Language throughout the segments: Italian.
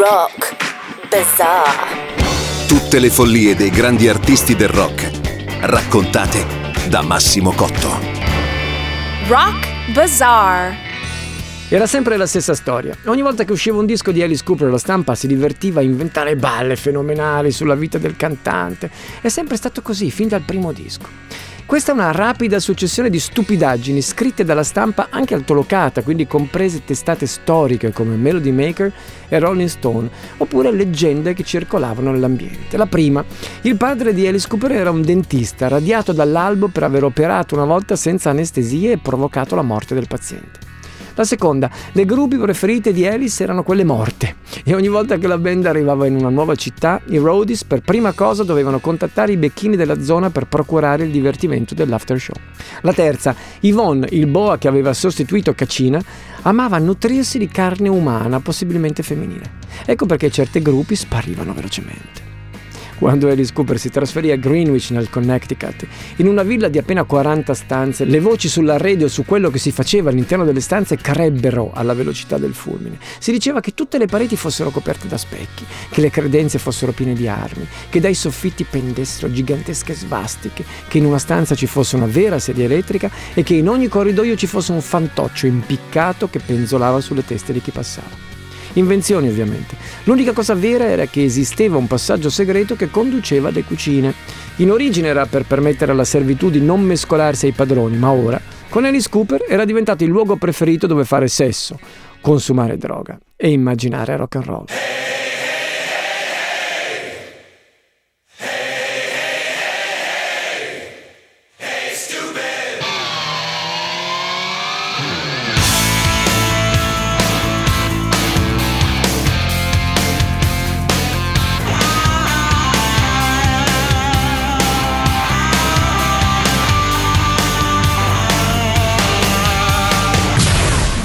Rock Bazaar. Tutte le follie dei grandi artisti del rock, raccontate da Massimo Cotto. Rock Bazaar. Era sempre la stessa storia. Ogni volta che usciva un disco di Alice Cooper la stampa si divertiva a inventare balle fenomenali sulla vita del cantante. È sempre stato così, fin dal primo disco. Questa è una rapida successione di stupidaggini scritte dalla stampa anche altolocata, quindi comprese testate storiche come Melody Maker e Rolling Stone, oppure leggende che circolavano nell'ambiente. La prima, il padre di Alice Cooper era un dentista, radiato dall'albo per aver operato una volta senza anestesie e provocato la morte del paziente. La seconda, le gruppi preferite di Alice erano quelle morte e ogni volta che la band arrivava in una nuova città, i roadies per prima cosa dovevano contattare i becchini della zona per procurare il divertimento dell'after show. La terza, Yvonne, il boa che aveva sostituito Cacina, amava nutrirsi di carne umana, possibilmente femminile. Ecco perché certi gruppi sparivano velocemente quando Alice Cooper si trasferì a Greenwich nel Connecticut, in una villa di appena 40 stanze, le voci sulla radio su quello che si faceva all'interno delle stanze crebbero alla velocità del fulmine. Si diceva che tutte le pareti fossero coperte da specchi, che le credenze fossero piene di armi, che dai soffitti pendessero gigantesche svastiche, che in una stanza ci fosse una vera sedia elettrica e che in ogni corridoio ci fosse un fantoccio impiccato che penzolava sulle teste di chi passava. Invenzioni ovviamente. L'unica cosa vera era che esisteva un passaggio segreto che conduceva alle cucine. In origine era per permettere alla servitù di non mescolarsi ai padroni, ma ora, con Alice Cooper, era diventato il luogo preferito dove fare sesso, consumare droga e immaginare rock and roll.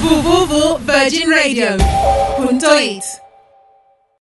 www.virginradio.it